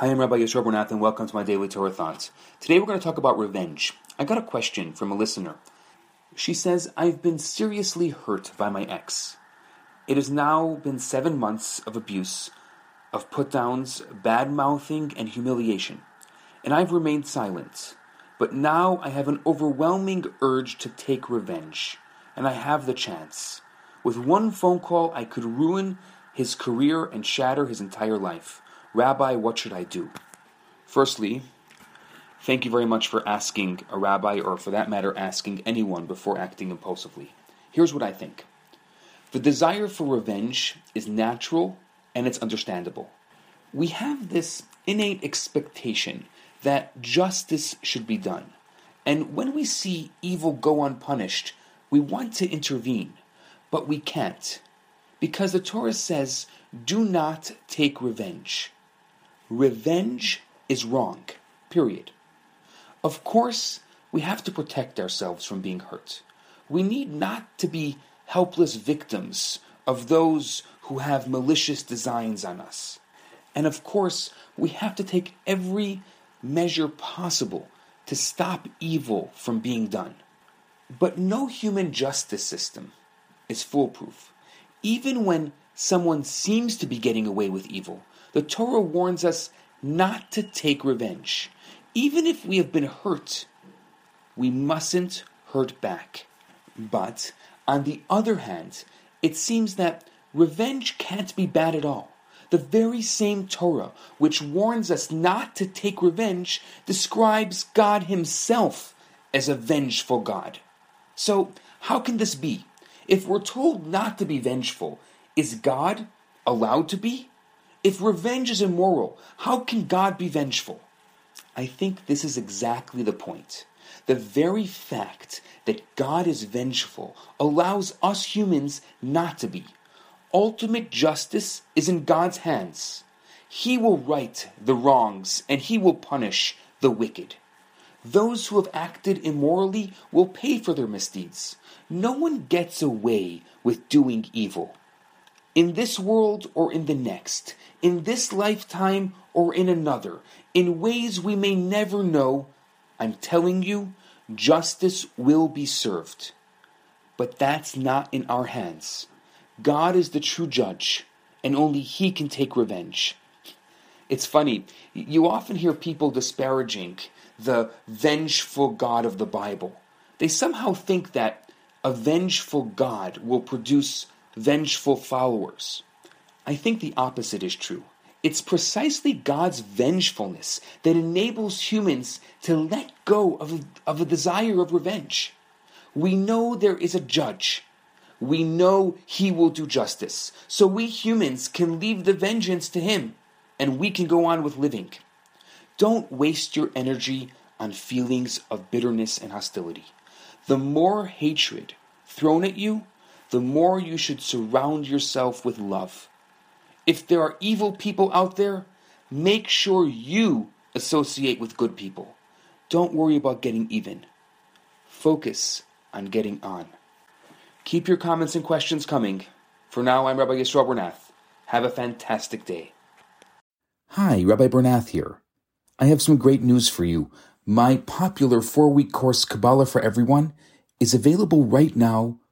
Hi, I'm Rabbi Yisrael Bernath, and welcome to my daily Torah thoughts. Today we're going to talk about revenge. I got a question from a listener. She says, I've been seriously hurt by my ex. It has now been seven months of abuse, of put downs, bad mouthing, and humiliation, and I've remained silent. But now I have an overwhelming urge to take revenge, and I have the chance. With one phone call, I could ruin his career and shatter his entire life. Rabbi, what should I do? Firstly, thank you very much for asking a rabbi, or for that matter, asking anyone before acting impulsively. Here's what I think the desire for revenge is natural and it's understandable. We have this innate expectation that justice should be done. And when we see evil go unpunished, we want to intervene, but we can't. Because the Torah says, do not take revenge. Revenge is wrong, period. Of course, we have to protect ourselves from being hurt. We need not to be helpless victims of those who have malicious designs on us. And of course, we have to take every measure possible to stop evil from being done. But no human justice system is foolproof. Even when someone seems to be getting away with evil, the Torah warns us not to take revenge. Even if we have been hurt, we mustn't hurt back. But on the other hand, it seems that revenge can't be bad at all. The very same Torah which warns us not to take revenge describes God Himself as a vengeful God. So, how can this be? If we're told not to be vengeful, is God allowed to be? If revenge is immoral, how can God be vengeful? I think this is exactly the point. The very fact that God is vengeful allows us humans not to be. Ultimate justice is in God's hands. He will right the wrongs and he will punish the wicked. Those who have acted immorally will pay for their misdeeds. No one gets away with doing evil in this world or in the next, in this lifetime or in another, in ways we may never know, I'm telling you, justice will be served. But that's not in our hands. God is the true judge, and only He can take revenge. It's funny, you often hear people disparaging the vengeful God of the Bible. They somehow think that a vengeful God will produce vengeful followers. I think the opposite is true. It's precisely God's vengefulness that enables humans to let go of a, of a desire of revenge. We know there is a judge. We know he will do justice. So we humans can leave the vengeance to him and we can go on with living. Don't waste your energy on feelings of bitterness and hostility. The more hatred thrown at you, the more you should surround yourself with love. If there are evil people out there, make sure you associate with good people. Don't worry about getting even. Focus on getting on. Keep your comments and questions coming. For now, I'm Rabbi Yisrael Bernath. Have a fantastic day. Hi, Rabbi Bernath here. I have some great news for you. My popular four week course, Kabbalah for Everyone, is available right now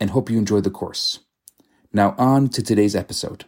and hope you enjoy the course. Now, on to today's episode.